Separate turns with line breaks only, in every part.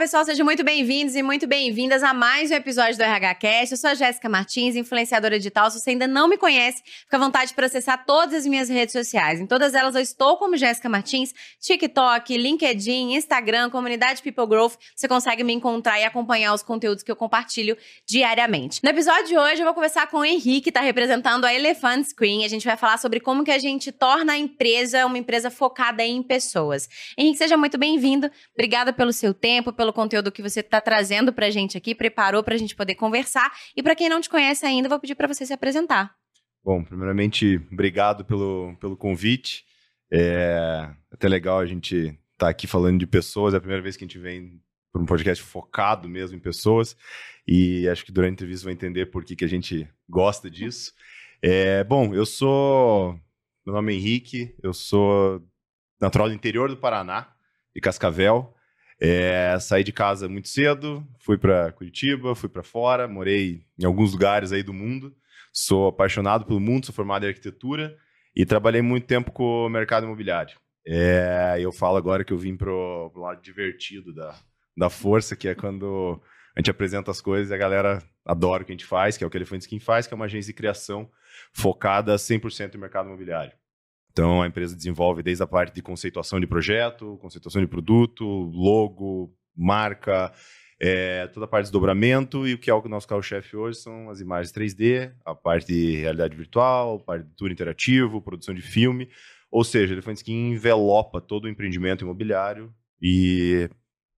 pessoal, sejam muito bem-vindos e muito bem-vindas a mais um episódio do RH Cast. Eu sou a Jéssica Martins, influenciadora digital. Se você ainda não me conhece, fica à vontade para acessar todas as minhas redes sociais. Em todas elas eu estou como Jéssica Martins, TikTok, LinkedIn, Instagram, comunidade People Growth. Você consegue me encontrar e acompanhar os conteúdos que eu compartilho diariamente. No episódio de hoje eu vou conversar com o Henrique, que está representando a Elephant Screen. A gente vai falar sobre como que a gente torna a empresa uma empresa focada em pessoas. Henrique, seja muito bem-vindo. Obrigada pelo seu tempo tempo, pelo conteúdo que você está trazendo para a gente aqui, preparou para a gente poder conversar. E para quem não te conhece ainda, vou pedir para você se apresentar.
Bom, primeiramente, obrigado pelo, pelo convite. É até legal a gente estar tá aqui falando de pessoas. É a primeira vez que a gente vem para um podcast focado mesmo em pessoas. E acho que durante a entrevista vai entender por que, que a gente gosta disso. É, bom, eu sou. Meu nome é Henrique, eu sou natural do interior do Paraná, de Cascavel. É, saí de casa muito cedo, fui para Curitiba, fui para fora, morei em alguns lugares aí do mundo. Sou apaixonado pelo mundo, sou formado em arquitetura e trabalhei muito tempo com o mercado imobiliário. É, eu falo agora que eu vim pro, pro lado divertido da, da força, que é quando a gente apresenta as coisas e a galera adora o que a gente faz, que é o que a Elefante Skin faz, que é uma agência de criação focada 100% no mercado imobiliário. Então, a empresa desenvolve desde a parte de conceituação de projeto, conceituação de produto, logo, marca, é, toda a parte de desdobramento e o que é o nosso carro-chefe hoje são as imagens 3D, a parte de realidade virtual, a parte de tour interativo, produção de filme. Ou seja, ele que envelopa todo o empreendimento imobiliário e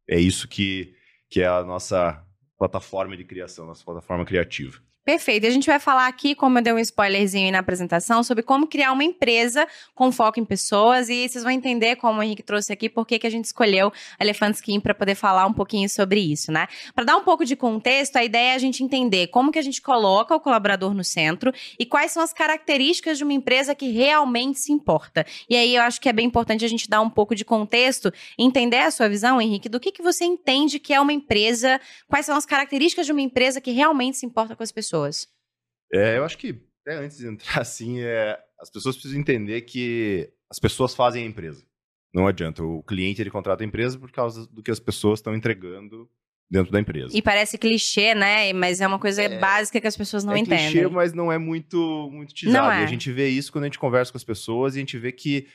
é isso que, que é a nossa plataforma de criação, nossa plataforma criativa.
Perfeito. A gente vai falar aqui, como eu dei um spoilerzinho na apresentação, sobre como criar uma empresa com foco em pessoas e vocês vão entender, como o Henrique trouxe aqui, por que, a gente escolheu Elephant Skin para poder falar um pouquinho sobre isso, né? Para dar um pouco de contexto, a ideia é a gente entender como que a gente coloca o colaborador no centro e quais são as características de uma empresa que realmente se importa. E aí eu acho que é bem importante a gente dar um pouco de contexto, entender a sua visão, Henrique, do que, que você entende que é uma empresa, quais são as características de uma empresa que realmente se importa com as pessoas pessoas?
É, eu acho que, até antes de entrar assim, é, as pessoas precisam entender que as pessoas fazem a empresa. Não adianta. O cliente ele contrata a empresa por causa do que as pessoas estão entregando dentro da empresa.
E parece clichê, né? Mas é uma coisa é, básica que as pessoas não
é
entendem.
É clichê, mas não é muito, muito utilizado. É. E a gente vê isso quando a gente conversa com as pessoas e a gente vê que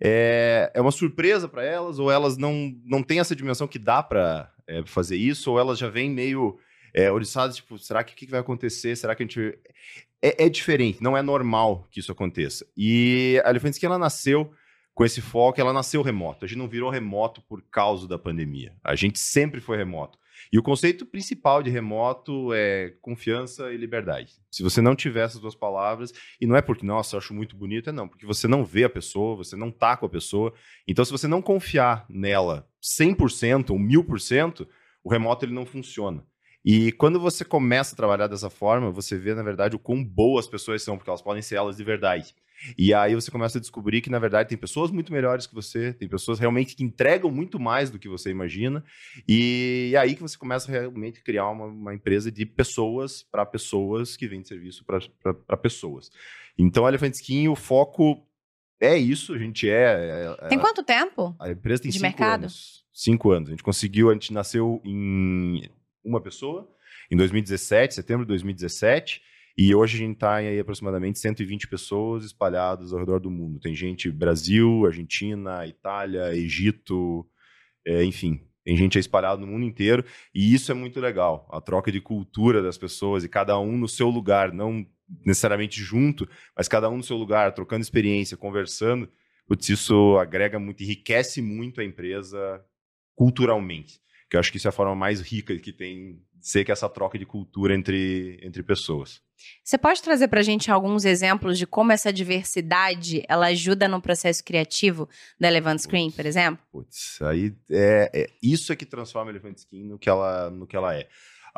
é, é uma surpresa para elas, ou elas não, não têm essa dimensão que dá para é, fazer isso, ou elas já vêm meio é, oriçadas, tipo, será que o que vai acontecer? Será que a gente. É, é, diferente, não é normal que isso aconteça. E a Elephant Skin, ela nasceu com esse foco, ela nasceu remoto. A gente não virou remoto por causa da pandemia. A gente sempre foi remoto. E o conceito principal de remoto é confiança e liberdade. Se você não tiver essas duas palavras, e não é porque, nossa, eu acho muito bonito, é não, porque você não vê a pessoa, você não tá com a pessoa. Então, se você não confiar nela 100% ou 1000%, o remoto ele não funciona. E quando você começa a trabalhar dessa forma, você vê, na verdade, o quão boas as pessoas são, porque elas podem ser elas de verdade. E aí você começa a descobrir que, na verdade, tem pessoas muito melhores que você, tem pessoas realmente que entregam muito mais do que você imagina. E é aí que você começa realmente a criar uma, uma empresa de pessoas para pessoas que vendem serviço para pessoas. Então, a Elephant Skin, o foco é isso, a gente é.
é tem quanto tempo?
A empresa tem
de
cinco
mercado?
anos. Cinco anos. A gente conseguiu, a gente nasceu em uma pessoa, em 2017, setembro de 2017, e hoje a gente está em aí, aproximadamente 120 pessoas espalhadas ao redor do mundo. Tem gente Brasil, Argentina, Itália, Egito, é, enfim, tem gente espalhada no mundo inteiro, e isso é muito legal, a troca de cultura das pessoas, e cada um no seu lugar, não necessariamente junto, mas cada um no seu lugar, trocando experiência, conversando, putz, isso agrega muito, enriquece muito a empresa culturalmente que eu acho que isso é a forma mais rica que tem de ser que essa troca de cultura entre, entre pessoas.
Você pode trazer para a gente alguns exemplos de como essa diversidade ela ajuda no processo criativo da Elevant Screen, por exemplo?
Putz, aí é, é, isso é que transforma a Elevant Screen no que ela, no que ela é.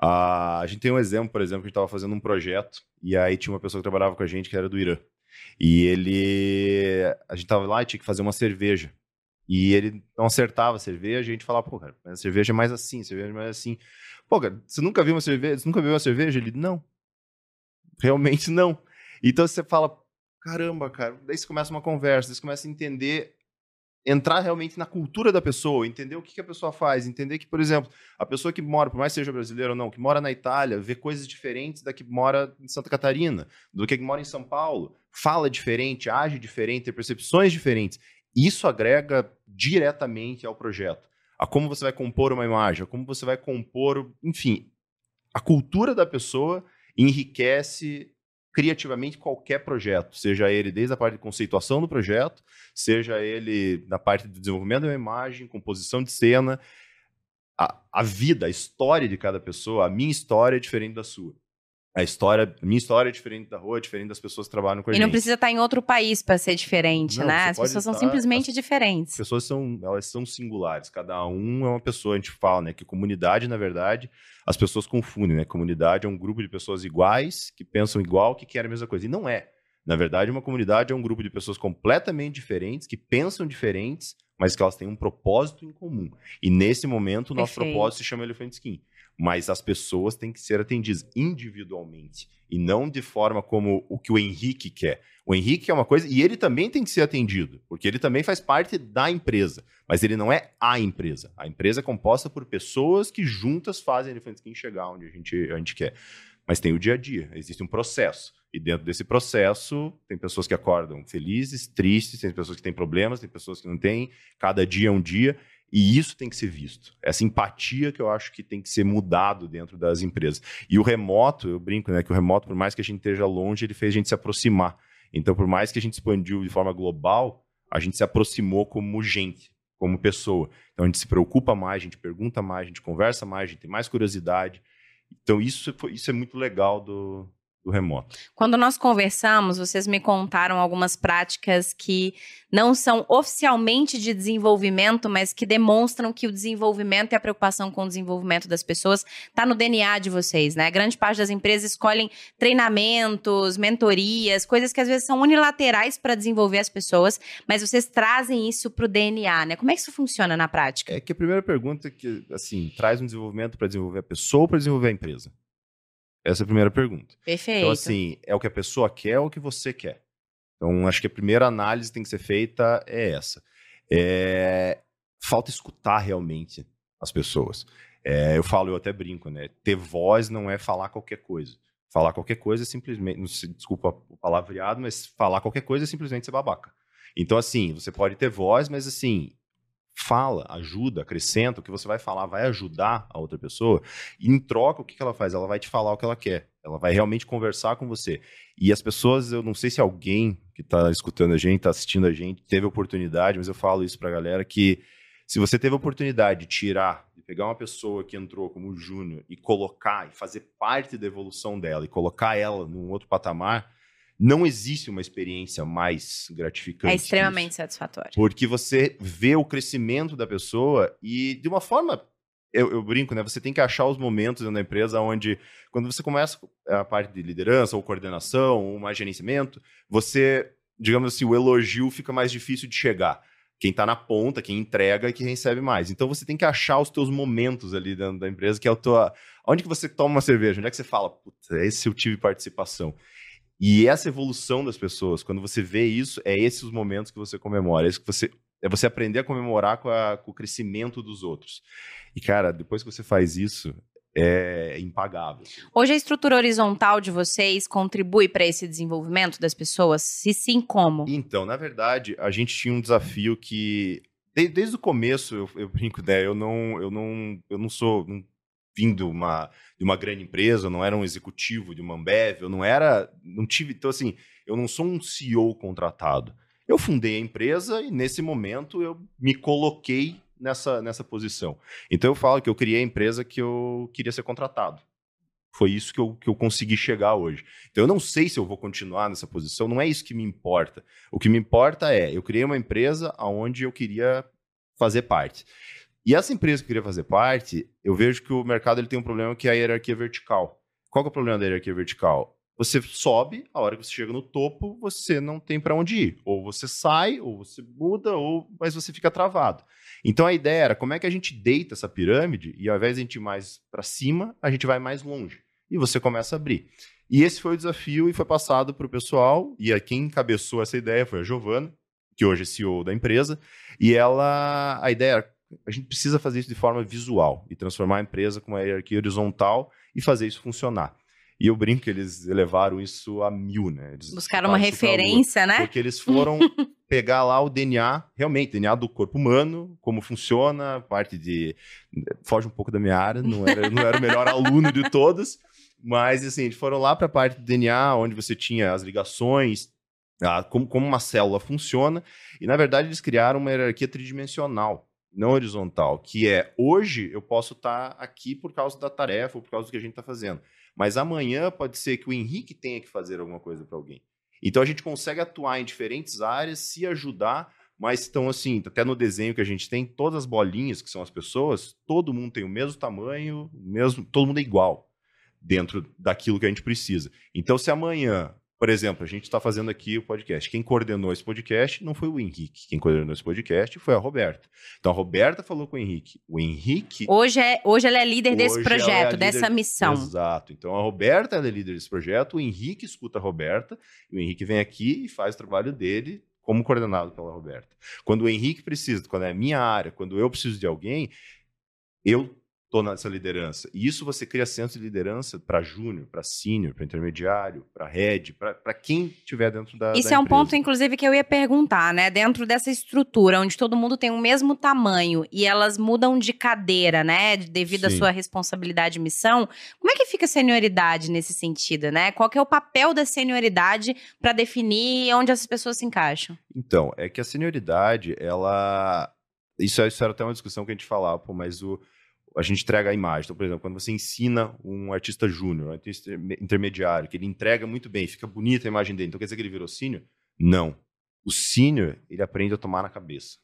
Uh, a gente tem um exemplo, por exemplo, que a gente estava fazendo um projeto e aí tinha uma pessoa que trabalhava com a gente que era do Irã. E ele. A gente estava lá e tinha que fazer uma cerveja. E ele não acertava a cerveja, a gente falava, pô, cara, a cerveja é mais assim, a cerveja é mais assim. Pô, cara, você nunca viu uma cerveja? Você nunca viu uma cerveja? Ele, não. Realmente não. Então você fala, caramba, cara. Daí você começa uma conversa, você começa a entender entrar realmente na cultura da pessoa, entender o que, que a pessoa faz, entender que, por exemplo, a pessoa que mora, por mais seja brasileira ou não, que mora na Itália, vê coisas diferentes da que mora em Santa Catarina, do que que mora em São Paulo, fala diferente, age diferente, tem percepções diferentes. Isso agrega diretamente ao projeto. A como você vai compor uma imagem, a como você vai compor, enfim, a cultura da pessoa enriquece criativamente qualquer projeto, seja ele desde a parte de conceituação do projeto, seja ele na parte de desenvolvimento de uma imagem, composição de cena, a, a vida, a história de cada pessoa, a minha história é diferente da sua. A história, minha história é diferente da rua, é diferente das pessoas que trabalham com a
e
gente.
E não precisa estar em outro país para ser diferente,
não,
né? As pessoas são simplesmente
as
diferentes.
As pessoas são, elas são singulares. Cada um é uma pessoa. A gente fala, né, que comunidade, na verdade, as pessoas confundem, né? Comunidade é um grupo de pessoas iguais, que pensam igual, que querem a mesma coisa. E não é. Na verdade, uma comunidade é um grupo de pessoas completamente diferentes, que pensam diferentes, mas que elas têm um propósito em comum. E nesse momento, o nosso
Perfeito.
propósito se chama Elefante Skin. Mas as pessoas têm que ser atendidas individualmente e não de forma como o que o Henrique quer. O Henrique é uma coisa e ele também tem que ser atendido, porque ele também faz parte da empresa, mas ele não é a empresa. A empresa é composta por pessoas que juntas fazem a Elefante Skin chegar onde a gente, a gente quer. Mas tem o dia a dia, existe um processo. E dentro desse processo, tem pessoas que acordam felizes, tristes, tem pessoas que têm problemas, tem pessoas que não têm. Cada dia é um dia. E isso tem que ser visto. Essa empatia que eu acho que tem que ser mudado dentro das empresas. E o remoto, eu brinco, né? Que o remoto, por mais que a gente esteja longe, ele fez a gente se aproximar. Então, por mais que a gente expandiu de forma global, a gente se aproximou como gente, como pessoa. Então, a gente se preocupa mais, a gente pergunta mais, a gente conversa mais, a gente tem mais curiosidade. Então, isso, isso é muito legal do, do remoto.
Quando nós conversamos, vocês me contaram algumas práticas que não são oficialmente de desenvolvimento, mas que demonstram que o desenvolvimento e a preocupação com o desenvolvimento das pessoas está no DNA de vocês, né? Grande parte das empresas escolhem treinamentos, mentorias, coisas que às vezes são unilaterais para desenvolver as pessoas, mas vocês trazem isso para o DNA, né? Como é que isso funciona na prática?
É que a primeira pergunta é que, assim, traz um desenvolvimento para desenvolver a pessoa ou para desenvolver a empresa? Essa é a primeira pergunta.
Perfeito.
Então, assim, é o que a pessoa quer ou o que você quer? Então, acho que a primeira análise que tem que ser feita é essa. É... Falta escutar realmente as pessoas. É, eu falo, eu até brinco, né? Ter voz não é falar qualquer coisa. Falar qualquer coisa é simplesmente, não sei, desculpa o palavreado, mas falar qualquer coisa é simplesmente ser babaca. Então, assim, você pode ter voz, mas assim, fala, ajuda, acrescenta, o que você vai falar vai ajudar a outra pessoa, e em troca, o que, ela faz? Ela vai te falar o que ela quer, ela vai realmente conversar com você. E as pessoas, eu não sei se alguém que está escutando a gente, está assistindo a gente, teve oportunidade, mas eu falo isso para a galera que se você teve oportunidade de tirar, de pegar uma pessoa que entrou como júnior e colocar e fazer parte da evolução dela e colocar ela num outro patamar, não existe uma experiência mais gratificante.
É extremamente satisfatório.
Porque você vê o crescimento da pessoa e de uma forma. Eu, eu, brinco, né? Você tem que achar os momentos dentro da empresa onde, quando você começa a parte de liderança, ou coordenação, ou mais gerenciamento, você, digamos assim, o elogio fica mais difícil de chegar. Quem está na ponta, quem entrega, que recebe mais. Então você tem que achar os teus momentos ali dentro da empresa, que é o teu. Onde que você toma uma cerveja? Onde é que você fala, puta, esse eu tive participação. E essa evolução das pessoas, quando você vê isso, é esses os momentos que você comemora. É, isso que você, é você aprender a comemorar com, a, com o crescimento dos outros. E, cara, depois que você faz isso, é impagável.
Hoje a estrutura horizontal de vocês contribui para esse desenvolvimento das pessoas? Se sim, como?
Então, na verdade, a gente tinha um desafio que desde, desde o começo eu, eu brinco, né? Eu não, eu não, eu não sou, não vindo uma, de uma grande empresa, eu não era um executivo de uma Ambev, eu não era, não tive, então assim, eu não sou um CEO contratado. Eu fundei a empresa e nesse momento eu me coloquei nessa, nessa posição. Então eu falo que eu criei a empresa que eu queria ser contratado. Foi isso que eu, que eu consegui chegar hoje. Então eu não sei se eu vou continuar nessa posição, não é isso que me importa. O que me importa é, eu criei uma empresa onde eu queria fazer parte. E essa empresa que eu queria fazer parte, eu vejo que o mercado ele tem um problema que é a hierarquia vertical. Qual é o problema da hierarquia vertical? Você sobe, a hora que você chega no topo, você não tem para onde ir. Ou você sai, ou você muda, ou mas você fica travado. Então a ideia era como é que a gente deita essa pirâmide e ao invés de a gente ir mais para cima, a gente vai mais longe. E você começa a abrir. E esse foi o desafio e foi passado para o pessoal. E quem encabeçou essa ideia foi a Giovana, que hoje é CEO da empresa, e ela, a ideia era, a gente precisa fazer isso de forma visual e transformar a empresa com uma hierarquia horizontal e fazer isso funcionar. E eu brinco que eles elevaram isso a mil, né? Eles
Buscaram uma referência, né?
Porque eles foram pegar lá o DNA, realmente, DNA do corpo humano, como funciona, parte de. Foge um pouco da minha área, não era, não era o melhor aluno de todos, mas assim, eles foram lá para a parte do DNA, onde você tinha as ligações, a, como, como uma célula funciona, e na verdade eles criaram uma hierarquia tridimensional não horizontal, que é hoje eu posso estar tá aqui por causa da tarefa ou por causa do que a gente está fazendo. Mas amanhã pode ser que o Henrique tenha que fazer alguma coisa para alguém. Então a gente consegue atuar em diferentes áreas, se ajudar, mas então assim, até no desenho que a gente tem, todas as bolinhas que são as pessoas, todo mundo tem o mesmo tamanho, mesmo, todo mundo é igual dentro daquilo que a gente precisa. Então se amanhã por exemplo, a gente está fazendo aqui o podcast. Quem coordenou esse podcast não foi o Henrique. Quem coordenou esse podcast foi a Roberta. Então a Roberta falou com o Henrique. O Henrique.
Hoje, é, hoje ela é líder desse projeto, é dessa missão.
Exato. Então a Roberta é líder desse projeto, o Henrique escuta a Roberta, e o Henrique vem aqui e faz o trabalho dele como coordenado pela Roberta. Quando o Henrique precisa, quando é a minha área, quando eu preciso de alguém, eu estou nessa liderança. E isso você cria centro de liderança para júnior, para sênior, para intermediário, para head, para quem estiver dentro da
Isso
da
é um ponto, inclusive, que eu ia perguntar, né? Dentro dessa estrutura, onde todo mundo tem o mesmo tamanho e elas mudam de cadeira, né? Devido Sim. à sua responsabilidade e missão, como é que fica a senioridade nesse sentido, né? Qual é o papel da senioridade para definir onde essas pessoas se encaixam?
Então, é que a senioridade, ela... Isso, isso era até uma discussão que a gente falava, pô, mas o a gente entrega a imagem. Então, por exemplo, quando você ensina um artista júnior, um artista intermediário, que ele entrega muito bem, fica bonita a imagem dele, então quer dizer que ele virou sênior? Não. O sênior, ele aprende a tomar na cabeça.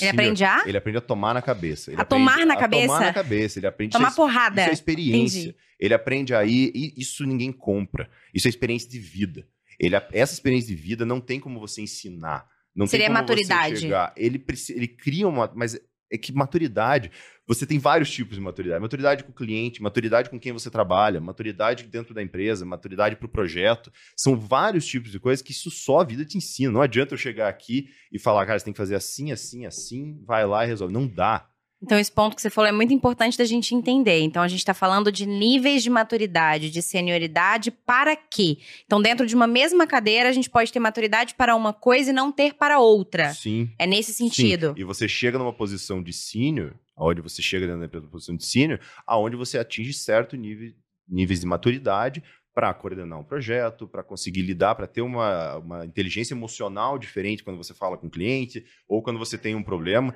Ele aprende a?
Ele aprende a tomar na cabeça. Ele
a tomar na
a
cabeça?
tomar na cabeça. Ele aprende
Tomar
isso
porrada.
Isso é experiência.
Entendi.
Ele aprende aí, e isso ninguém compra. Isso é experiência de vida. Ele, essa experiência de vida não tem como você ensinar. Não
Seria
tem como
maturidade.
Ele, ele cria uma. Mas é que maturidade. Você tem vários tipos de maturidade. Maturidade com o cliente, maturidade com quem você trabalha, maturidade dentro da empresa, maturidade para o projeto. São vários tipos de coisas que isso só a vida te ensina. Não adianta eu chegar aqui e falar, cara, você tem que fazer assim, assim, assim, vai lá e resolve. Não dá.
Então, esse ponto que você falou é muito importante da gente entender. Então, a gente está falando de níveis de maturidade, de senioridade para quê? Então, dentro de uma mesma cadeira, a gente pode ter maturidade para uma coisa e não ter para outra.
Sim.
É nesse sentido.
Sim. E você chega numa posição de sênior, onde você chega dentro da posição de sênior, aonde você atinge certo nível, níveis de maturidade para coordenar um projeto, para conseguir lidar, para ter uma, uma inteligência emocional diferente quando você fala com o cliente ou quando você tem um problema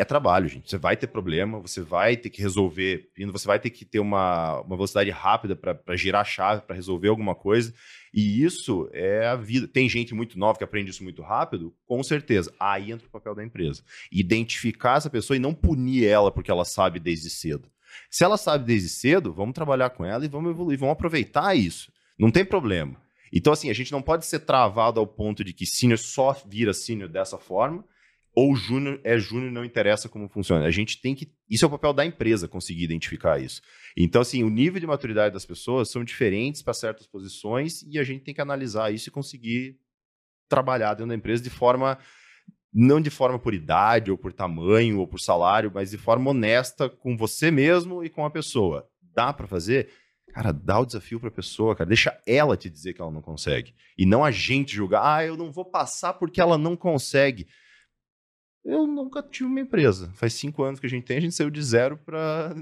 é trabalho, gente. Você vai ter problema, você vai ter que resolver, você vai ter que ter uma, uma velocidade rápida para girar a chave, para resolver alguma coisa. E isso é a vida. Tem gente muito nova que aprende isso muito rápido? Com certeza. Aí entra o papel da empresa. Identificar essa pessoa e não punir ela porque ela sabe desde cedo. Se ela sabe desde cedo, vamos trabalhar com ela e vamos evoluir, vamos aproveitar isso. Não tem problema. Então, assim, a gente não pode ser travado ao ponto de que senior só vira senior dessa forma ou júnior é júnior, não interessa como funciona. A gente tem que. Isso é o papel da empresa conseguir identificar isso. Então, assim, o nível de maturidade das pessoas são diferentes para certas posições e a gente tem que analisar isso e conseguir trabalhar dentro da empresa de forma. Não de forma por idade, ou por tamanho, ou por salário, mas de forma honesta com você mesmo e com a pessoa. Dá para fazer? Cara, dá o desafio para a pessoa, cara. Deixa ela te dizer que ela não consegue. E não a gente julgar, ah, eu não vou passar porque ela não consegue. Eu nunca tive uma empresa. Faz cinco anos que a gente tem, a gente saiu de zero para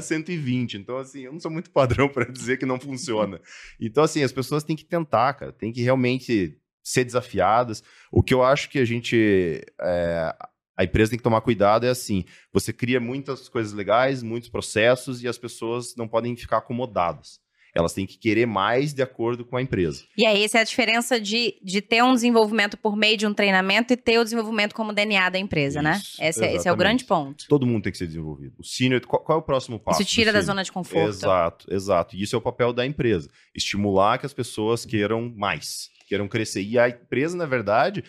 120. Então, assim, eu não sou muito padrão para dizer que não funciona. Então, assim, as pessoas têm que tentar, cara. Tem que realmente ser desafiadas. O que eu acho que a gente. É, a empresa tem que tomar cuidado é assim: você cria muitas coisas legais, muitos processos, e as pessoas não podem ficar acomodadas. Elas têm que querer mais de acordo com a empresa.
E aí, essa é a diferença de, de ter um desenvolvimento por meio de um treinamento e ter o desenvolvimento como DNA da empresa, né? Isso, né? Esse, esse, é o grande ponto.
Todo mundo tem que ser desenvolvido. O senior, qual, qual é o próximo passo?
Isso tira da zona de conforto.
Exato, exato. E isso é o papel da empresa. Estimular que as pessoas queiram mais, queiram crescer. E a empresa, na verdade,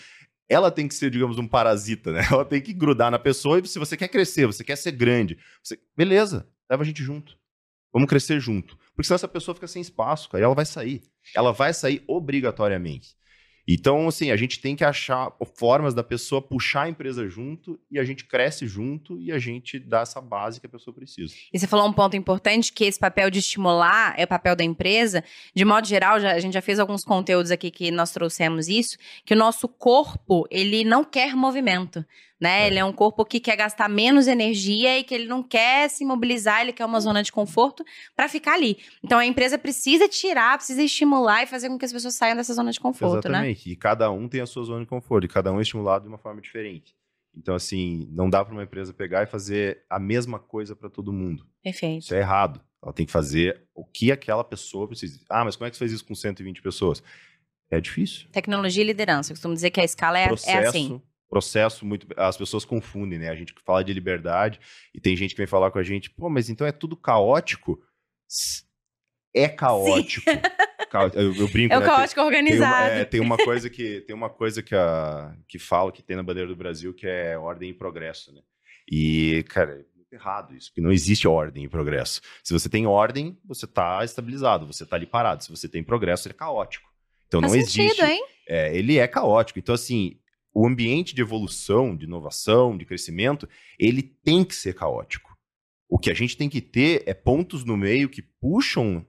ela tem que ser, digamos, um parasita, né? Ela tem que grudar na pessoa e se você quer crescer, você quer ser grande, você... beleza, leva a gente junto. Vamos crescer junto. Porque senão essa pessoa fica sem espaço, cara, e ela vai sair. Ela vai sair obrigatoriamente. Então, assim, a gente tem que achar formas da pessoa puxar a empresa junto e a gente cresce junto e a gente dá essa base que a pessoa precisa.
E você falou um ponto importante, que esse papel de estimular é o papel da empresa. De modo geral, já, a gente já fez alguns conteúdos aqui que nós trouxemos isso, que o nosso corpo, ele não quer movimento né? É. Ele é um corpo que quer gastar menos energia e que ele não quer se mobilizar, ele quer uma zona de conforto para ficar ali. Então a empresa precisa tirar, precisa estimular e fazer com que as pessoas saiam dessa zona de conforto,
né? Exatamente.
né?
E cada um tem a sua zona de conforto, e cada um é estimulado de uma forma diferente. Então, assim, não dá para uma empresa pegar e fazer a mesma coisa para todo mundo.
Perfeito.
Isso é errado. Ela tem que fazer o que aquela pessoa precisa. Ah, mas como é que você faz isso com 120 pessoas? É difícil.
Tecnologia e liderança. Eu costumo dizer que a escala é,
Processo,
é assim
processo muito. As pessoas confundem, né? A gente fala de liberdade e tem gente que vem falar com a gente, pô, mas então é tudo caótico? É caótico. Eu, eu, brinco,
é o
né?
caótico
tem,
organizado.
Tem uma, é, tem uma, coisa que tem uma coisa que, a, que fala que tem na bandeira do Brasil que é ordem e progresso, né? E, cara, é muito errado isso, porque não existe ordem e progresso. Se você tem ordem, você está estabilizado, você está ali parado. Se você tem progresso, ele é caótico. Então Faz não sentido, existe. Hein? É, ele é caótico. Então, assim, o ambiente de evolução, de inovação, de crescimento, ele tem que ser caótico. O que a gente tem que ter é pontos no meio que puxam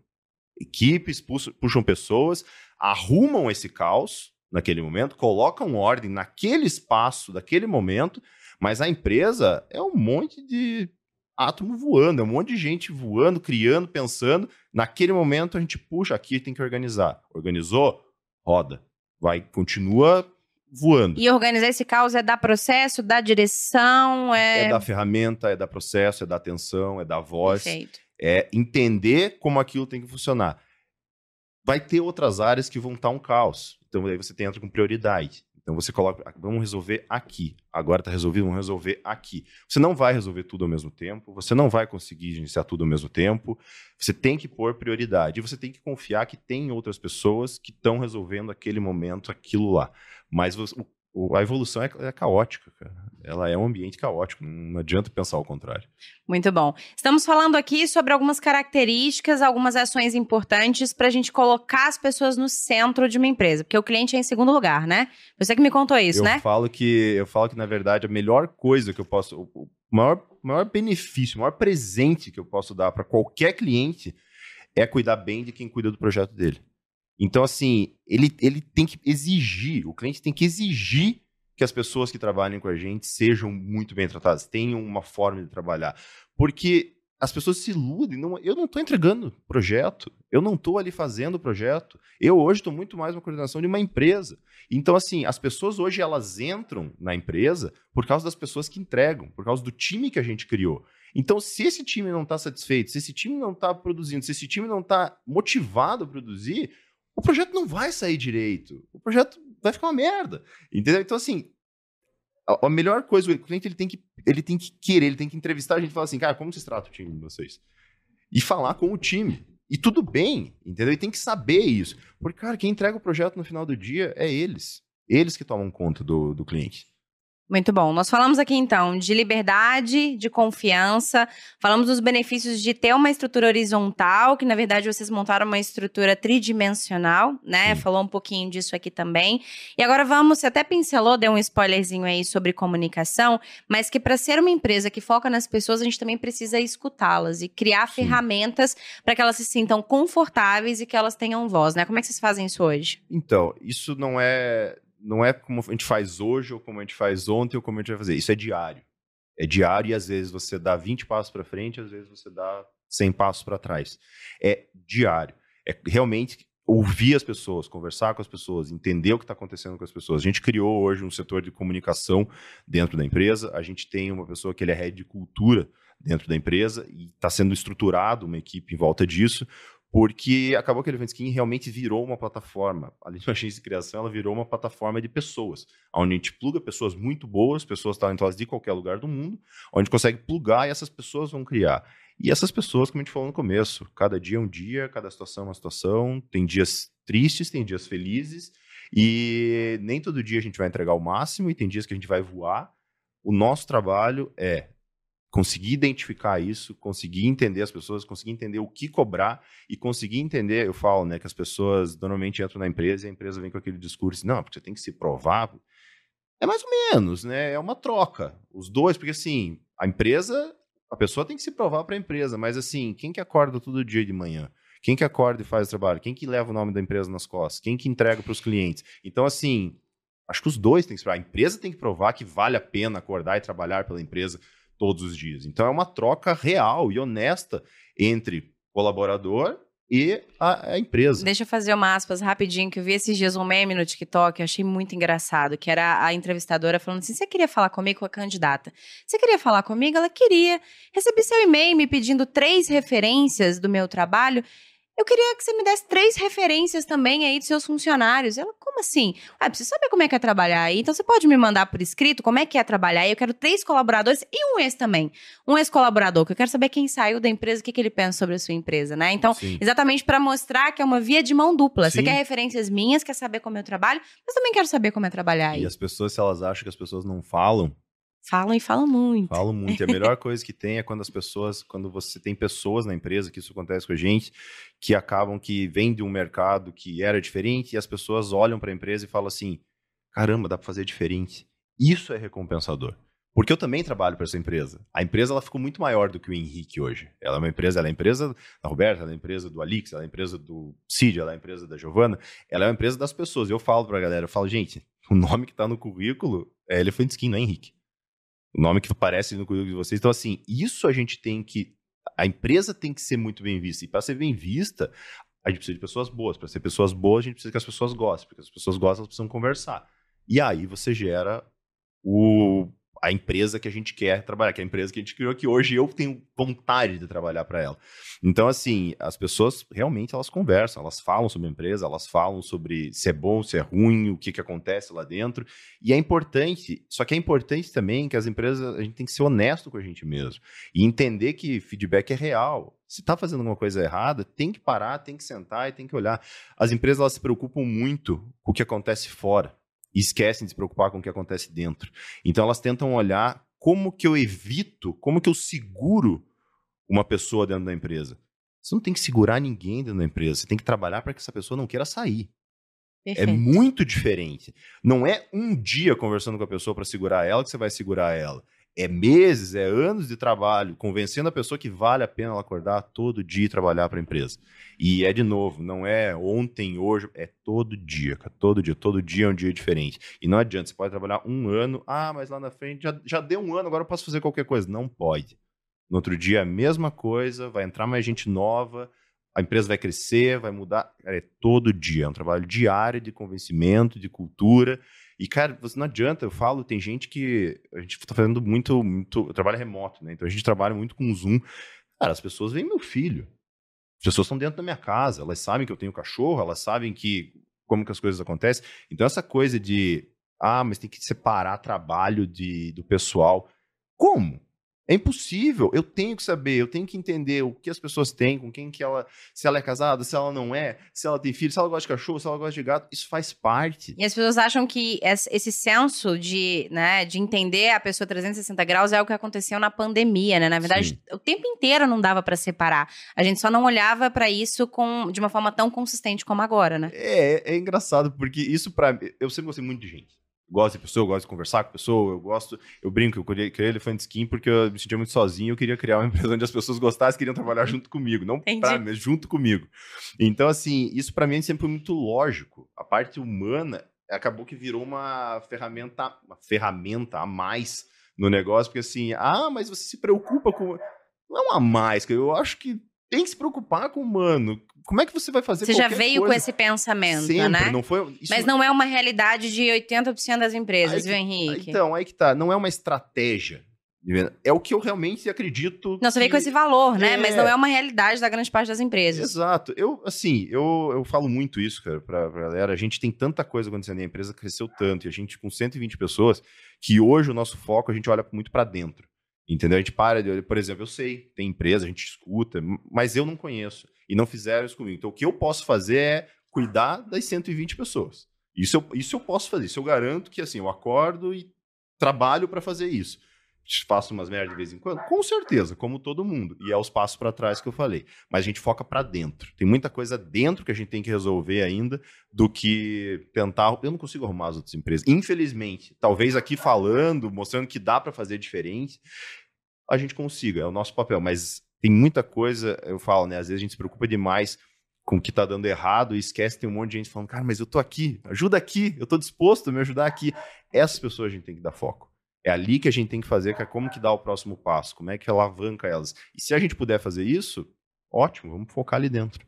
equipes, puxam pessoas, arrumam esse caos naquele momento, colocam ordem naquele espaço, daquele momento, mas a empresa é um monte de átomo voando, é um monte de gente voando, criando, pensando. Naquele momento a gente puxa, aqui tem que organizar. Organizou? Roda. Vai, continua voando.
E organizar esse caos é dar processo, dar direção, é...
É dar ferramenta, é dar processo, é dar atenção, é dar voz. Perfeito. É entender como aquilo tem que funcionar. Vai ter outras áreas que vão estar um caos. Então aí você entra com prioridade. Então você coloca, ah, vamos resolver aqui. Agora está resolvido, vamos resolver aqui. Você não vai resolver tudo ao mesmo tempo, você não vai conseguir iniciar tudo ao mesmo tempo. Você tem que pôr prioridade. E você tem que confiar que tem outras pessoas que estão resolvendo aquele momento, aquilo lá. Mas o, o, a evolução é, é, caótica, cara. Ela é um ambiente caótico, não adianta pensar o contrário.
Muito bom. Estamos falando aqui sobre algumas características, algumas ações importantes para a gente colocar as pessoas no centro de uma empresa, porque o cliente é em segundo lugar, né? Você que me contou isso,
eu
né?
Falo que, eu falo que, na verdade, a melhor coisa que eu posso. O maior, maior benefício, o maior presente que eu posso dar para qualquer cliente é cuidar bem de quem cuida do projeto dele. Então, assim, ele, ele tem que exigir, o cliente tem que exigir que as pessoas que trabalhem com a gente sejam muito bem tratadas, tenham uma forma de trabalhar. Porque as pessoas se iludem. Não, eu não estou entregando projeto, eu não estou ali fazendo projeto. Eu hoje estou muito mais uma coordenação de uma empresa. Então, assim, as pessoas hoje elas entram na empresa por causa das pessoas que entregam, por causa do time que a gente criou. Então, se esse time não está satisfeito, se esse time não está produzindo, se esse time não está motivado a produzir, o projeto não vai sair direito. O projeto vai ficar uma merda. Entendeu? Então, assim, a, a melhor coisa, o cliente ele tem, que, ele tem que querer, ele tem que entrevistar a gente e falar assim, cara, como vocês tratam o time de vocês? E falar com o time. E tudo bem, entendeu? E tem que saber isso. Porque, cara, quem entrega o projeto no final do dia é eles. Eles que tomam conta do, do cliente.
Muito bom. Nós falamos aqui então de liberdade, de confiança, falamos dos benefícios de ter uma estrutura horizontal, que na verdade vocês montaram uma estrutura tridimensional, né? Sim. Falou um pouquinho disso aqui também. E agora vamos, você até pincelou, deu um spoilerzinho aí sobre comunicação, mas que para ser uma empresa que foca nas pessoas, a gente também precisa escutá-las e criar Sim. ferramentas para que elas se sintam confortáveis e que elas tenham voz, né? Como é que vocês fazem isso hoje?
Então, isso não é não é como a gente faz hoje, ou como a gente faz ontem, ou como a gente vai fazer. Isso é diário. É diário e às vezes você dá 20 passos para frente, às vezes você dá 100 passos para trás. É diário. É realmente ouvir as pessoas, conversar com as pessoas, entender o que está acontecendo com as pessoas. A gente criou hoje um setor de comunicação dentro da empresa. A gente tem uma pessoa que ele é head de cultura dentro da empresa e está sendo estruturado uma equipe em volta disso, porque acabou que a Event Skin realmente virou uma plataforma. Uma agência de criação, ela virou uma plataforma de pessoas, onde a gente pluga pessoas muito boas, pessoas talentosas de qualquer lugar do mundo, onde a gente consegue plugar e essas pessoas vão criar. E essas pessoas, como a gente falou no começo, cada dia é um dia, cada situação é uma situação, tem dias tristes, tem dias felizes, e nem todo dia a gente vai entregar o máximo, e tem dias que a gente vai voar. O nosso trabalho é conseguir identificar isso, conseguir entender as pessoas, conseguir entender o que cobrar e conseguir entender, eu falo, né, que as pessoas normalmente entram na empresa e a empresa vem com aquele discurso, não, porque você tem que se provar. É mais ou menos, né? É uma troca. Os dois, porque assim, a empresa, a pessoa tem que se provar para a empresa, mas assim, quem que acorda todo dia de manhã? Quem que acorda e faz o trabalho? Quem que leva o nome da empresa nas costas? Quem que entrega para os clientes? Então, assim, acho que os dois têm que se provar. A empresa tem que provar que vale a pena acordar e trabalhar pela empresa todos os dias. Então é uma troca real e honesta entre colaborador e a, a, empresa.
Deixa eu fazer uma aspas rapidinho, que eu vi esses dias um meme no TikTok, eu achei muito engraçado, que era a entrevistadora falando assim, você queria falar comigo com a candidata? Você queria falar comigo? Ela queria. Recebi seu e-mail me pedindo três referências do meu trabalho eu queria que você me desse três referências também aí dos seus funcionários. Ela, como assim? Ah, preciso saber como é que é trabalhar aí. Então você pode me mandar por escrito como é que é trabalhar aí. Eu quero três colaboradores e um ex também. Um ex-colaborador, que eu quero saber quem saiu da empresa, o que, que ele pensa sobre a sua empresa, né? Então, Sim. exatamente para mostrar que é uma via de mão dupla. Sim. Você quer referências minhas, quer saber como eu trabalho, mas também quero saber como é trabalhar aí.
E as pessoas, se elas acham que as pessoas não falam,
Falam e falam muito.
Falam muito. E a melhor coisa que tem é quando as pessoas, quando você tem pessoas na empresa, que isso acontece com a gente, que acabam que vêm de um mercado que era diferente e as pessoas olham para a empresa e falam assim: caramba, dá para fazer diferente. Isso é recompensador. Porque eu também trabalho para essa empresa. A empresa ela ficou muito maior do que o Henrique hoje. Ela é uma empresa, ela é a empresa da Roberta, ela é a empresa do Alix, ela é a empresa do Cid, ela é a empresa da Giovana, ela é uma empresa das pessoas. Eu falo para a galera, eu falo, gente, o nome que está no currículo é Elephant Skin, não é Henrique o nome que aparece no currículo de vocês. Então, assim, isso a gente tem que. A empresa tem que ser muito bem vista. E para ser bem vista, a gente precisa de pessoas boas. Para ser pessoas boas, a gente precisa que as pessoas gostem. Porque as pessoas gostam, elas precisam conversar. E aí você gera o, a empresa que a gente quer trabalhar, que é a empresa que a gente criou, que hoje eu tenho vontade de trabalhar para ela. Então, assim, as pessoas realmente elas conversam, elas falam sobre a empresa, elas falam sobre se é bom, se é ruim, o que, que acontece lá dentro. E é importante, só que é importante também que as empresas, a gente tem que ser honesto com a gente mesmo e entender que feedback é real. Se está fazendo alguma coisa errada, tem que parar, tem que sentar e tem que olhar. As empresas elas se preocupam muito com o que acontece fora e esquecem de se preocupar com o que acontece dentro. Então elas tentam olhar como que eu evito, como que eu seguro uma pessoa dentro da empresa. Você não tem que segurar ninguém dentro da empresa, você tem que trabalhar para que essa pessoa não queira sair. É Perfeito. É muito diferente. Não é um dia conversando com a pessoa para segurar ela que você vai segurar ela é meses, é anos de trabalho, convencendo a pessoa que vale a pena ela acordar todo dia e trabalhar para a empresa. E é de novo, não é ontem, hoje, é todo dia, cara, todo dia, todo dia é um dia diferente. E não adianta, você pode trabalhar um ano, ah, mas lá na frente já, já deu um ano, agora eu posso fazer qualquer coisa. Não pode. No outro dia a mesma coisa, vai entrar mais gente nova, a empresa vai crescer, vai mudar. Cara, é todo dia, é um trabalho diário de convencimento, de cultura. E, cara, você não adianta, eu falo, tem gente que. A gente tá fazendo muito. muito trabalho remoto, né? Então a gente trabalha muito com Zoom. Cara, as pessoas veem meu filho. As pessoas estão dentro da minha casa, elas sabem que eu tenho cachorro, elas sabem que como que as coisas acontecem. Então, essa coisa de. Ah, mas tem que separar trabalho de, do pessoal. Como? É impossível. Eu tenho que saber, eu tenho que entender o que as pessoas têm, com quem que ela, se ela é casada, se ela não é, se ela tem filho, se ela gosta de cachorro, se ela gosta de gato. Isso faz parte.
E as pessoas acham que esse senso de, né, de entender a pessoa 360 graus é o que aconteceu na pandemia, né? Na verdade, Sim. o tempo inteiro não dava para separar. A gente só não olhava para isso com, de uma forma tão consistente como agora, né?
É, é engraçado porque isso para eu sempre gostei muito de gente gosto de pessoa, eu gosto de conversar com pessoa, eu gosto, eu brinco, eu criei, criei Elephant Skin porque eu me sentia muito sozinho, eu queria criar uma empresa onde as pessoas gostassem, queriam trabalhar junto comigo, não pra mim, mas junto comigo. Então, assim, isso para mim sempre foi muito lógico. A parte humana acabou que virou uma ferramenta, uma ferramenta a mais no negócio, porque assim, ah, mas você se preocupa com não a mais, eu acho que tem que se preocupar com o humano. Como é que você vai fazer
Você já veio
coisa?
com esse pensamento,
Sempre,
né?
Não foi,
isso... Mas não é uma realidade de 80% das empresas, aí, viu, Henrique?
Então, aí que tá. Não é uma estratégia. É o que eu realmente acredito.
Não, você
que...
veio com esse valor, né? É... Mas não é uma realidade da grande parte das empresas.
Exato. Eu, assim, eu, eu falo muito isso, cara, pra, pra galera. A gente tem tanta coisa acontecendo, a empresa cresceu tanto, e a gente com 120 pessoas, que hoje o nosso foco, a gente olha muito para dentro. Entendeu? A gente para de, por exemplo, eu sei, tem empresa, a gente escuta, mas eu não conheço e não fizeram isso comigo. Então, o que eu posso fazer é cuidar das 120 pessoas. Isso eu, isso eu posso fazer. Isso eu garanto que assim, eu acordo e trabalho para fazer isso. faço umas merdas de vez em quando? Com certeza, como todo mundo. E é os passos para trás que eu falei. Mas a gente foca para dentro. Tem muita coisa dentro que a gente tem que resolver ainda do que tentar. Eu não consigo arrumar as outras empresas. Infelizmente, talvez aqui falando, mostrando que dá para fazer diferente, a gente consiga. É o nosso papel. Mas tem muita coisa, eu falo, né? Às vezes a gente se preocupa demais com o que tá dando errado e esquece tem um monte de gente falando, cara, mas eu tô aqui, ajuda aqui, eu tô disposto a me ajudar aqui. Essas pessoas a gente tem que dar foco. É ali que a gente tem que fazer, que é como que dá o próximo passo, como é que alavanca elas. E se a gente puder fazer isso, ótimo, vamos focar ali dentro.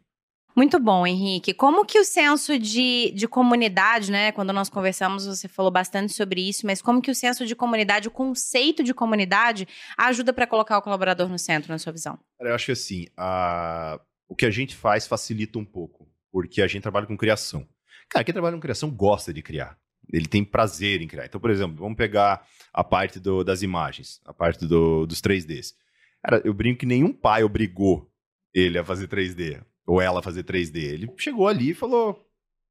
Muito bom, Henrique. Como que o senso de, de comunidade, né? Quando nós conversamos, você falou bastante sobre isso, mas como que o senso de comunidade, o conceito de comunidade, ajuda para colocar o colaborador no centro, na sua visão?
Eu acho que assim, a... o que a gente faz facilita um pouco, porque a gente trabalha com criação. Cara, quem trabalha com criação gosta de criar. Ele tem prazer em criar. Então, por exemplo, vamos pegar a parte do, das imagens, a parte do, dos 3Ds. Cara, eu brinco que nenhum pai obrigou ele a fazer 3D, ou ela fazer 3D. Ele chegou ali e falou: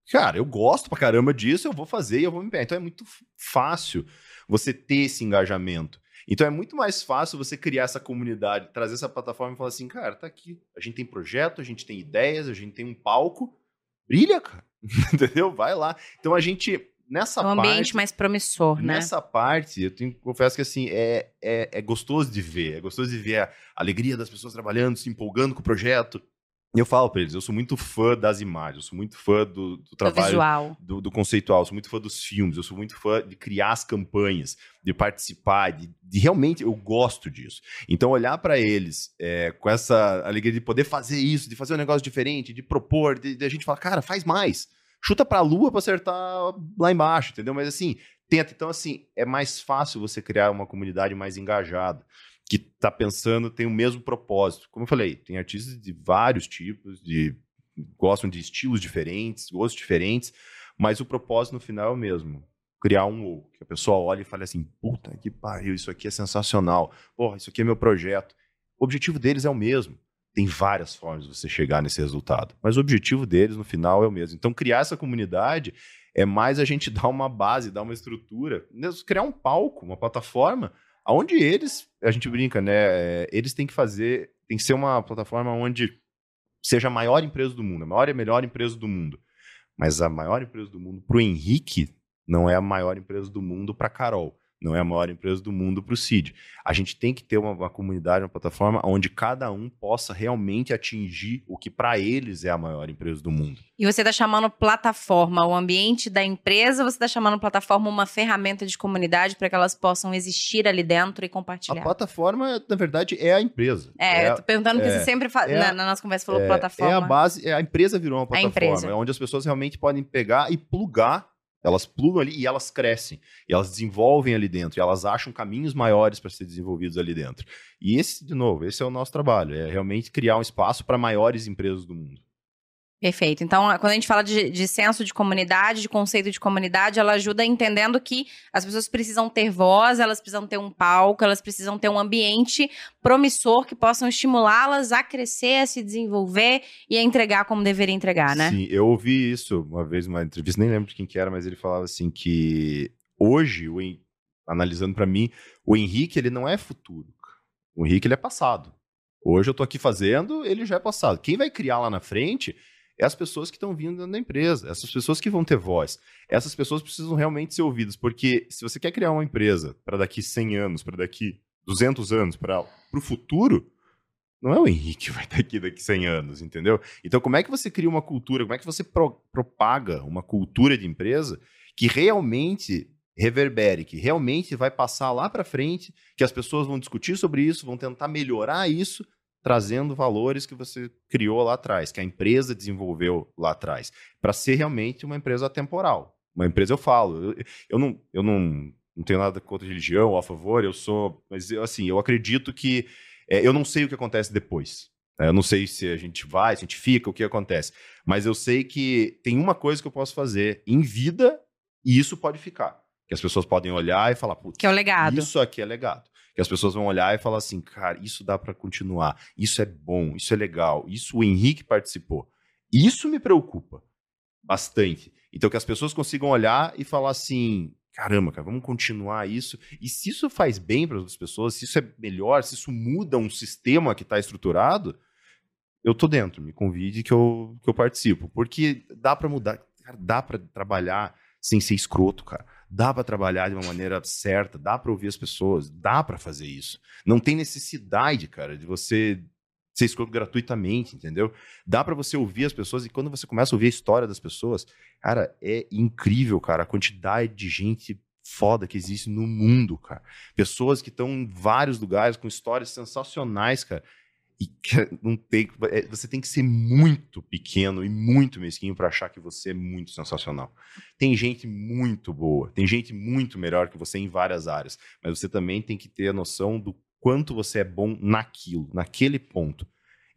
Cara, eu gosto pra caramba disso, eu vou fazer e eu vou me empenhar. Então é muito fácil você ter esse engajamento. Então é muito mais fácil você criar essa comunidade, trazer essa plataforma e falar assim, cara, tá aqui. A gente tem projeto, a gente tem ideias, a gente tem um palco. Brilha, cara. Entendeu? Vai lá. Então a gente nessa
um ambiente parte, mais promissor,
né? Nessa parte, eu tenho, confesso que assim, é, é, é, gostoso de ver. É gostoso de ver a alegria das pessoas trabalhando, se empolgando com o projeto. Eu falo para eles, eu sou muito fã das imagens, eu sou muito fã do, do trabalho. Do, do, conceitual, eu sou muito fã dos filmes, eu sou muito fã de criar as campanhas, de participar, de, de realmente eu gosto disso. Então olhar para eles é, com essa alegria de poder fazer isso, de fazer um negócio diferente, de propor, de, de a gente falar, cara, faz mais chuta pra lua pra acertar lá embaixo, entendeu? Mas assim, tenta. Então, assim, é mais fácil você criar uma comunidade mais engajada, que tá pensando, tem o mesmo propósito. Como eu falei, tem artistas de vários tipos, de gostam de estilos diferentes, gostos diferentes, mas o propósito no final é o mesmo. Criar um ou que a pessoa olhe e fale assim: puta que pariu, isso aqui é sensacional, porra, isso aqui é meu projeto. O objetivo deles é o mesmo tem várias formas de você chegar nesse resultado. Mas o objetivo deles, no final, é o mesmo. Então, criar essa comunidade é mais a gente dar uma base, dar uma estrutura, criar um palco, uma plataforma, onde eles, a gente brinca, né? É, eles têm que fazer, tem que ser uma plataforma onde seja a maior empresa do mundo, a maior e melhor empresa do mundo. Mas a maior empresa do mundo para o Henrique não é a maior empresa do mundo para Carol não é a maior empresa do mundo para o CID. A gente tem que ter uma, uma, comunidade, uma plataforma onde cada um possa realmente atingir o que para eles é a maior empresa do mundo.
E você está chamando plataforma o ambiente da empresa, você está chamando plataforma uma ferramenta de comunidade para que elas possam existir ali dentro e compartilhar?
A plataforma, na verdade, é a empresa.
É, é eu tô perguntando é, que você sempre é na, na, nossa conversa falou
é,
plataforma.
É a base, é, a empresa virou uma plataforma, é onde as pessoas realmente podem pegar e plugar elas plugam ali e elas crescem. E elas desenvolvem ali dentro. E elas acham caminhos maiores para ser desenvolvidos ali dentro. E esse, de novo, esse é o nosso trabalho. É realmente criar um espaço para maiores empresas do mundo.
Perfeito. Então, quando a gente fala de, de senso de comunidade, de conceito de comunidade, ela ajuda entendendo que as pessoas precisam ter voz, elas precisam ter um palco, elas precisam ter um ambiente promissor que possam estimulá-las a crescer, a se desenvolver e a entregar como deveria entregar, né?
Sim, eu ouvi isso uma vez numa entrevista, nem lembro de quem que era, mas ele falava assim que hoje, analisando para mim, o Henrique ele não é futuro. O Henrique ele é passado. Hoje eu tô aqui fazendo, ele já é passado. Quem vai criar lá na frente é as pessoas que estão vindo da empresa, essas pessoas que vão ter voz. Essas pessoas precisam realmente ser ouvidas, porque se você quer criar uma empresa para daqui 100 anos, para daqui 200 anos, para o futuro, não é o Henrique que vai estar aqui daqui 100 anos, entendeu? Então, como é que você cria uma cultura, como é que você pro, propaga uma cultura de empresa que realmente reverbere, que realmente vai passar lá para frente, que as pessoas vão discutir sobre isso, vão tentar melhorar isso trazendo valores que você criou lá atrás, que a empresa desenvolveu lá atrás, para ser realmente uma empresa atemporal. Uma empresa, eu falo, eu, eu, não, eu não, não tenho nada contra religião ou a favor, eu sou, mas eu, assim, eu acredito que é, eu não sei o que acontece depois. Né? Eu não sei se a gente vai, se a gente fica, o que acontece. Mas eu sei que tem uma coisa que eu posso fazer em vida e isso pode ficar. Que as pessoas podem olhar e falar,
que é o legado.
Isso aqui é legado que as pessoas vão olhar e falar assim, cara, isso dá para continuar, isso é bom, isso é legal, isso o Henrique participou. Isso me preocupa bastante. Então que as pessoas consigam olhar e falar assim, caramba, cara, vamos continuar isso. E se isso faz bem para outras pessoas, se isso é melhor, se isso muda um sistema que está estruturado, eu tô dentro. Me convide que eu, que eu participo. Porque dá para mudar, cara, dá para trabalhar sem ser escroto, cara. Dá para trabalhar de uma maneira certa, dá para ouvir as pessoas, dá para fazer isso. Não tem necessidade, cara, de você ser escroto gratuitamente, entendeu? Dá para você ouvir as pessoas e quando você começa a ouvir a história das pessoas, cara, é incrível, cara, a quantidade de gente foda que existe no mundo, cara. Pessoas que estão em vários lugares com histórias sensacionais, cara. E não tem, é, você tem que ser muito pequeno e muito mesquinho para achar que você é muito sensacional. Tem gente muito boa, tem gente muito melhor que você em várias áreas, mas você também tem que ter a noção do quanto você é bom naquilo, naquele ponto.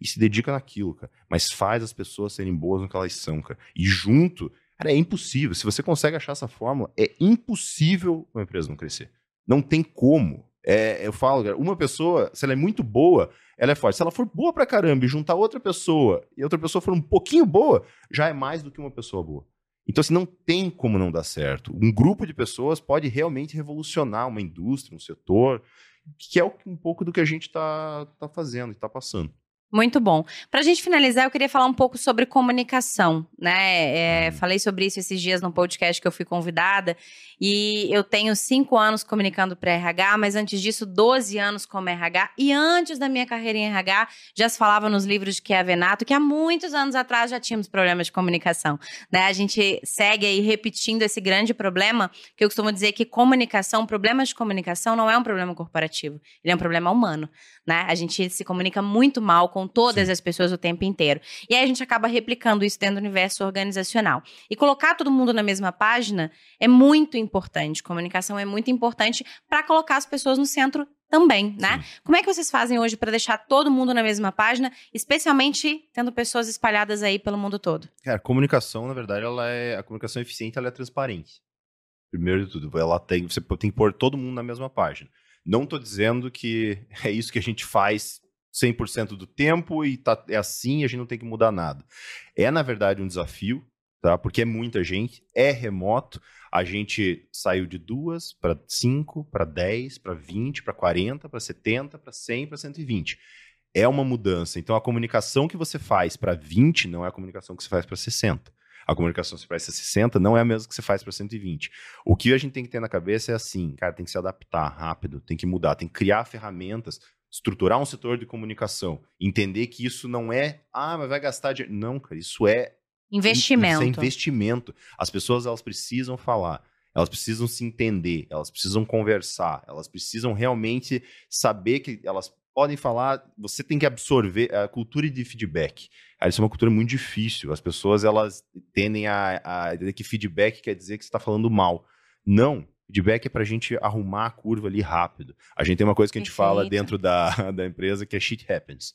E se dedica naquilo, cara. Mas faz as pessoas serem boas no que elas são, cara. E junto, cara, é impossível. Se você consegue achar essa fórmula, é impossível uma empresa não crescer. Não tem como. É, eu falo, uma pessoa, se ela é muito boa, ela é forte. Se ela for boa pra caramba e juntar outra pessoa e outra pessoa for um pouquinho boa, já é mais do que uma pessoa boa. Então, assim, não tem como não dar certo. Um grupo de pessoas pode realmente revolucionar uma indústria, um setor que é um pouco do que a gente está tá fazendo e está passando.
Muito bom. Para a gente finalizar, eu queria falar um pouco sobre comunicação, né? É, falei sobre isso esses dias no podcast que eu fui convidada e eu tenho cinco anos comunicando para RH, mas antes disso, 12 anos como RH. E antes da minha carreira em RH, já se falava nos livros de Kia Venato que há muitos anos atrás já tínhamos problemas de comunicação, né? A gente segue aí repetindo esse grande problema que eu costumo dizer que comunicação, problemas de comunicação não é um problema corporativo, ele é um problema humano, né? A gente se comunica muito mal com todas Sim. as pessoas o tempo inteiro. E aí a gente acaba replicando isso dentro do universo organizacional. E colocar todo mundo na mesma página é muito importante. Comunicação é muito importante para colocar as pessoas no centro também, né? Sim. Como é que vocês fazem hoje para deixar todo mundo na mesma página, especialmente tendo pessoas espalhadas aí pelo mundo todo?
Cara, comunicação, na verdade, ela é a comunicação eficiente, ela é transparente. Primeiro de tudo, ela tem, você tem que pôr todo mundo na mesma página. Não estou dizendo que é isso que a gente faz 100% do tempo e tá, é assim, a gente não tem que mudar nada. É, na verdade, um desafio, tá? Porque é muita gente, é remoto. A gente saiu de duas para cinco, para 10, para 20, para 40, para 70, para 100, para 120. É uma mudança. Então, a comunicação que você faz para 20 não é a comunicação que você faz para 60. A comunicação que você faz para 60 não é a mesma que você faz para 120. O que a gente tem que ter na cabeça é assim, cara, tem que se adaptar rápido, tem que mudar, tem que criar ferramentas estruturar um setor de comunicação, entender que isso não é, ah, mas vai gastar dinheiro. Não, cara, isso é
investimento.
Isso é investimento. As pessoas elas precisam falar, elas precisam se entender, elas precisam conversar, elas precisam realmente saber que elas podem falar, você tem que absorver a cultura de feedback. Cara, isso é uma cultura muito difícil. As pessoas elas tendem a, a que feedback quer dizer que você está falando mal. Não, Feedback é para a gente arrumar a curva ali rápido. A gente tem uma coisa que a gente Perfeito. fala dentro da, da empresa que é shit happens.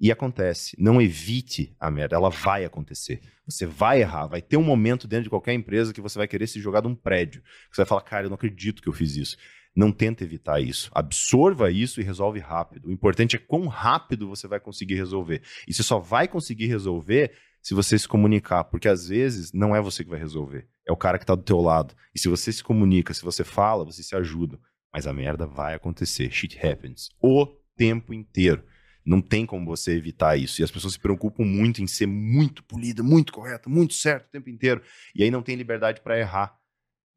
E acontece. Não evite a merda, ela vai acontecer. Você vai errar, vai ter um momento dentro de qualquer empresa que você vai querer se jogar de um prédio. Que você vai falar, cara, eu não acredito que eu fiz isso. Não tenta evitar isso. Absorva isso e resolve rápido. O importante é quão rápido você vai conseguir resolver. E você só vai conseguir resolver se você se comunicar, porque às vezes não é você que vai resolver, é o cara que está do teu lado. E se você se comunica, se você fala, você se ajuda. Mas a merda vai acontecer, shit happens o tempo inteiro. Não tem como você evitar isso. E as pessoas se preocupam muito em ser muito polida, muito correta, muito certo o tempo inteiro. E aí não tem liberdade para errar.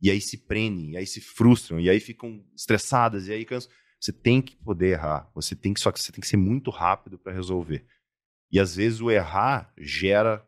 E aí se prendem, e aí se frustram, e aí ficam estressadas, e aí cansam. Você tem que poder errar. Você tem que só que você tem que ser muito rápido para resolver. E às vezes o errar gera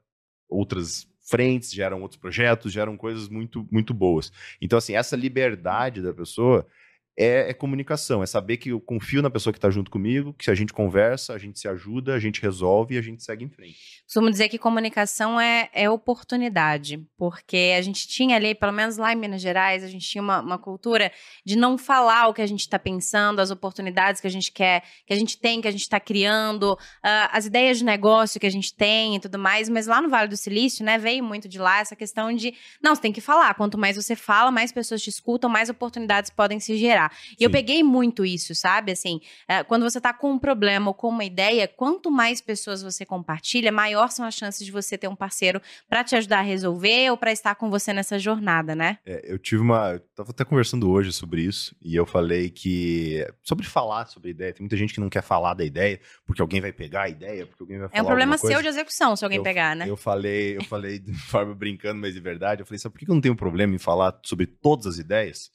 outras frentes, geram outros projetos, geram coisas muito, muito boas. Então, assim, essa liberdade da pessoa é, é, comunicação, é saber que eu confio na pessoa que está junto comigo, que se a gente conversa, a gente se ajuda, a gente resolve e a gente segue em frente.
Costumo dizer que comunicação é, é oportunidade, porque a gente tinha ali, pelo menos lá em Minas Gerais, a gente tinha uma, uma cultura de não falar o que a gente está pensando, as oportunidades que a gente quer, que a gente tem, que a gente está criando, uh, as ideias de negócio que a gente tem e tudo mais, mas lá no Vale do Silício, né, veio muito de lá essa questão de, não, você tem que falar, quanto mais você fala, mais pessoas te escutam, mais oportunidades podem se gerar. Compartilhar. E eu peguei muito isso, sabe? Assim, é, quando você tá com um problema ou com uma ideia, quanto mais pessoas você compartilha, maior são as chances de você ter um parceiro para te ajudar a resolver ou para estar com você nessa jornada, né?
É, eu tive uma. Eu tava até conversando hoje sobre isso, e eu falei que. Sobre falar sobre ideia, tem muita gente que não quer falar da ideia, porque alguém vai pegar a ideia, porque alguém vai falar.
É um problema
seu
de execução, se alguém
eu,
pegar, né?
Eu falei, eu falei de forma brincando, mas de verdade, eu falei, sabe por que eu não tenho problema em falar sobre todas as ideias?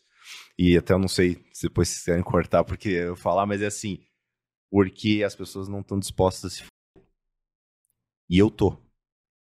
E até eu não sei se depois vocês querem cortar porque eu falar, mas é assim, porque as pessoas não estão dispostas a se e eu tô.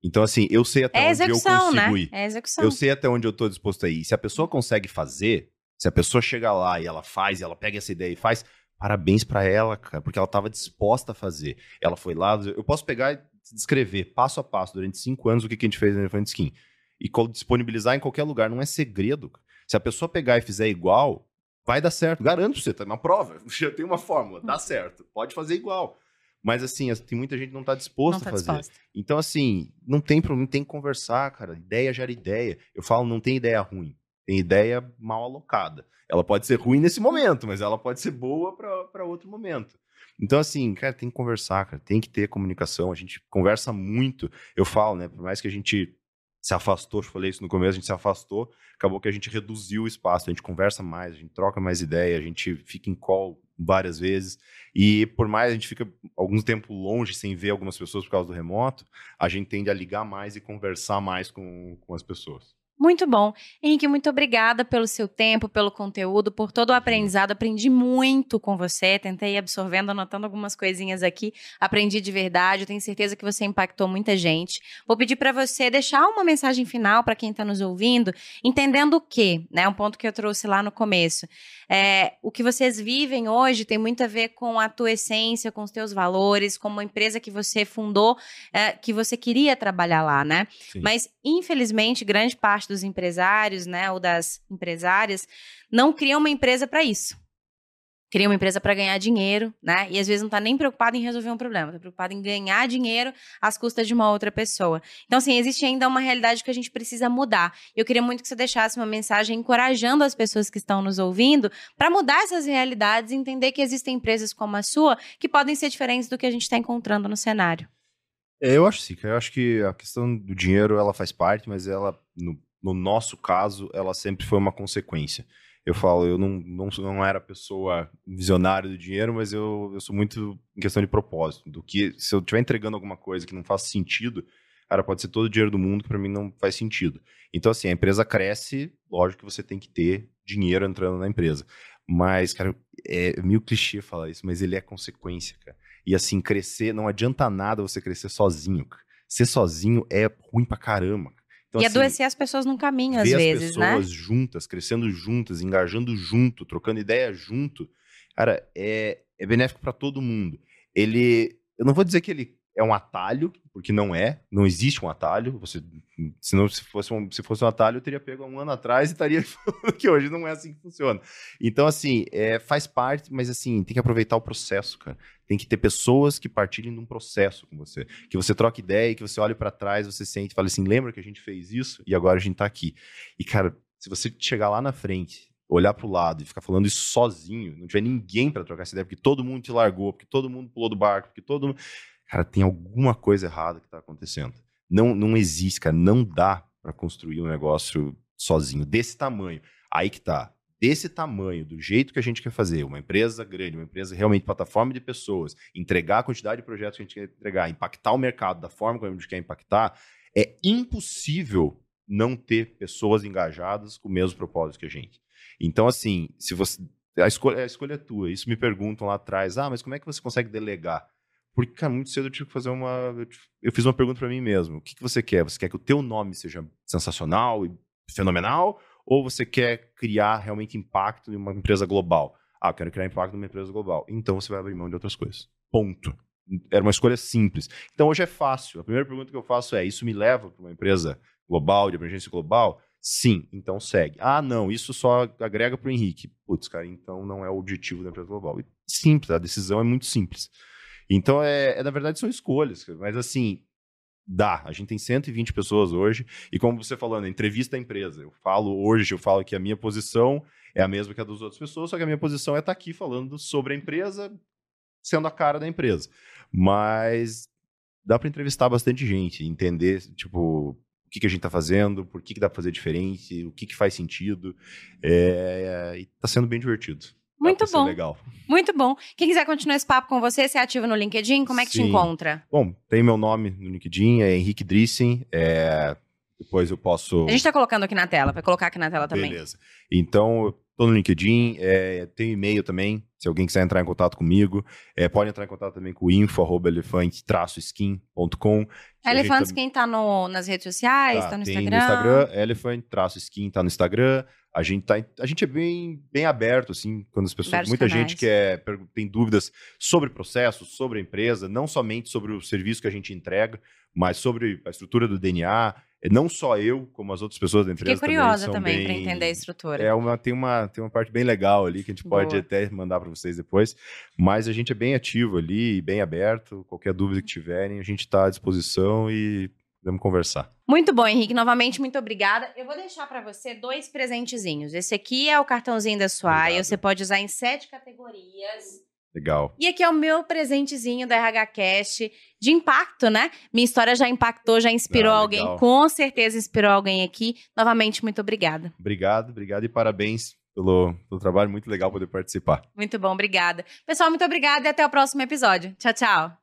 Então, assim, eu sei até
é
onde eu consigo
né?
ir.
É execução.
Eu sei até onde eu tô disposto a ir. Se a pessoa consegue fazer, se a pessoa chega lá e ela faz, e ela pega essa ideia e faz, parabéns para ela, cara, porque ela estava disposta a fazer. Ela foi lá, eu posso pegar e descrever passo a passo durante cinco anos o que, que a gente fez no Elefante Skin e disponibilizar em qualquer lugar, não é segredo. Se a pessoa pegar e fizer igual, vai dar certo. Garanto pra você, tá uma prova. Já tem uma fórmula, dá certo. Pode fazer igual. Mas assim, tem muita gente que não está disposta não tá a fazer. Disposta. Então, assim, não tem problema, tem que conversar, cara. Ideia gera ideia. Eu falo, não tem ideia ruim. Tem ideia mal alocada. Ela pode ser ruim nesse momento, mas ela pode ser boa para outro momento. Então, assim, cara, tem que conversar, cara, tem que ter comunicação. A gente conversa muito. Eu falo, né? Por mais que a gente se afastou, eu falei isso no começo, a gente se afastou, acabou que a gente reduziu o espaço, a gente conversa mais, a gente troca mais ideia, a gente fica em call várias vezes. E por mais a gente fica algum tempo longe sem ver algumas pessoas por causa do remoto, a gente tende a ligar mais e conversar mais com, com as pessoas.
Muito bom. Henrique, muito obrigada pelo seu tempo, pelo conteúdo, por todo o aprendizado. Aprendi muito com você, tentei ir absorvendo, anotando algumas coisinhas aqui. Aprendi de verdade, eu tenho certeza que você impactou muita gente. Vou pedir para você deixar uma mensagem final para quem está nos ouvindo, entendendo o quê, né? Um ponto que eu trouxe lá no começo. É, o que vocês vivem hoje tem muito a ver com a tua essência, com os teus valores, com uma empresa que você fundou, é, que você queria trabalhar lá, né? Sim. Mas, infelizmente, grande parte dos empresários, né, ou das empresárias, não criam uma empresa para isso cria uma empresa para ganhar dinheiro, né? E às vezes não está nem preocupado em resolver um problema, está preocupado em ganhar dinheiro às custas de uma outra pessoa. Então, assim, existe ainda uma realidade que a gente precisa mudar. Eu queria muito que você deixasse uma mensagem encorajando as pessoas que estão nos ouvindo para mudar essas realidades e entender que existem empresas como a sua que podem ser diferentes do que a gente está encontrando no cenário.
É, eu acho sim, eu acho que a questão do dinheiro ela faz parte, mas ela, no, no nosso caso, ela sempre foi uma consequência eu falo, eu não, não, não era pessoa visionária do dinheiro, mas eu, eu sou muito em questão de propósito. Do que se eu estiver entregando alguma coisa que não faz sentido, cara, pode ser todo o dinheiro do mundo que para mim não faz sentido. Então, assim, a empresa cresce, lógico que você tem que ter dinheiro entrando na empresa. Mas, cara, é meio clichê falar isso, mas ele é consequência, cara. E assim, crescer, não adianta nada você crescer sozinho. Cara. Ser sozinho é ruim pra caramba.
Então, e assim, adoecer as pessoas num caminho, às vezes,
né? as pessoas juntas, crescendo juntas, engajando junto, trocando ideia junto, cara, é, é benéfico para todo mundo. Ele, eu não vou dizer que ele é um atalho, porque não é, não existe um atalho. Você, senão, se fosse um, se fosse um atalho, eu teria pego um ano atrás e estaria falando que hoje não é assim que funciona. Então, assim, é, faz parte, mas assim, tem que aproveitar o processo, cara. Tem que ter pessoas que partilhem de um processo com você, que você troque ideia, que você olhe para trás, você sente e fale assim, lembra que a gente fez isso e agora a gente tá aqui. E, cara, se você chegar lá na frente olhar para o lado e ficar falando isso sozinho, não tiver ninguém para trocar essa ideia, porque todo mundo te largou, porque todo mundo pulou do barco, porque todo mundo cara, tem alguma coisa errada que está acontecendo. Não, não existe, cara, não dá para construir um negócio sozinho desse tamanho. Aí que tá. Desse tamanho, do jeito que a gente quer fazer, uma empresa grande, uma empresa realmente plataforma de pessoas, entregar a quantidade de projetos que a gente quer entregar, impactar o mercado da forma como a gente quer impactar, é impossível não ter pessoas engajadas com o mesmo propósito que a gente. Então, assim, se você. A escolha, a escolha é tua. Isso me perguntam lá atrás. Ah, mas como é que você consegue delegar? Porque, cara, muito cedo eu tive que fazer uma. Eu fiz uma pergunta para mim mesmo. O que, que você quer? Você quer que o teu nome seja sensacional e fenomenal? Ou você quer criar realmente impacto em uma empresa global? Ah, eu quero criar impacto numa empresa global. Então você vai abrir mão de outras coisas. Ponto. Era uma escolha simples. Então hoje é fácil. A primeira pergunta que eu faço é: isso me leva para uma empresa global, de abrangência global? Sim, então segue. Ah, não, isso só agrega para o Henrique. Putz, cara, então não é o objetivo da empresa global. Simples, a decisão é muito simples. Então, é, é, na verdade, são escolhas, mas assim, Dá. A gente tem 120 pessoas hoje. E como você falando, entrevista a empresa. Eu falo hoje, eu falo que a minha posição é a mesma que a das outras pessoas, só que a minha posição é estar tá aqui falando sobre a empresa, sendo a cara da empresa. Mas dá para entrevistar bastante gente, entender, tipo, o que, que a gente está fazendo, por que, que dá para fazer diferente, o que, que faz sentido. É, e está sendo bem divertido.
Muito bom.
Legal.
Muito bom. Quem quiser continuar esse papo com você, você é ativo no LinkedIn? Como é que Sim. te encontra?
Bom, tem meu nome no LinkedIn, é Henrique Drissen. É... Depois eu posso.
A gente está colocando aqui na tela, vai colocar aqui na tela também.
Beleza. Então, eu tô no LinkedIn, é... tem e-mail também, se alguém quiser entrar em contato comigo. É, pode entrar em contato também com info.elefante-skin.com.
Elefante Skin tá no, nas redes sociais, tá, tá no Instagram?
no Instagram, Elephant-Skin tá no Instagram. A gente, tá, a gente é bem, bem aberto, assim, quando as pessoas. muita canais. gente quer, tem dúvidas sobre processos, sobre a empresa, não somente sobre o serviço que a gente entrega, mas sobre a estrutura do DNA. Não só eu, como as outras pessoas da empresa.
Fiquei curiosa
também,
também para entender a estrutura.
É uma, tem, uma, tem uma parte bem legal ali que a gente Boa. pode até mandar para vocês depois. Mas a gente é bem ativo ali, bem aberto. Qualquer dúvida que tiverem, a gente está à disposição e Vamos conversar.
Muito bom, Henrique. Novamente, muito obrigada. Eu vou deixar para você dois presentezinhos. Esse aqui é o cartãozinho da Suai. Você pode usar em sete categorias.
Legal.
E aqui é o meu presentezinho da RH Cast de impacto, né? Minha história já impactou, já inspirou ah, alguém. Com certeza inspirou alguém aqui. Novamente, muito obrigada.
Obrigado, obrigado e parabéns pelo, pelo trabalho. Muito legal poder participar.
Muito bom, obrigada. Pessoal, muito obrigada e até o próximo episódio. Tchau, tchau.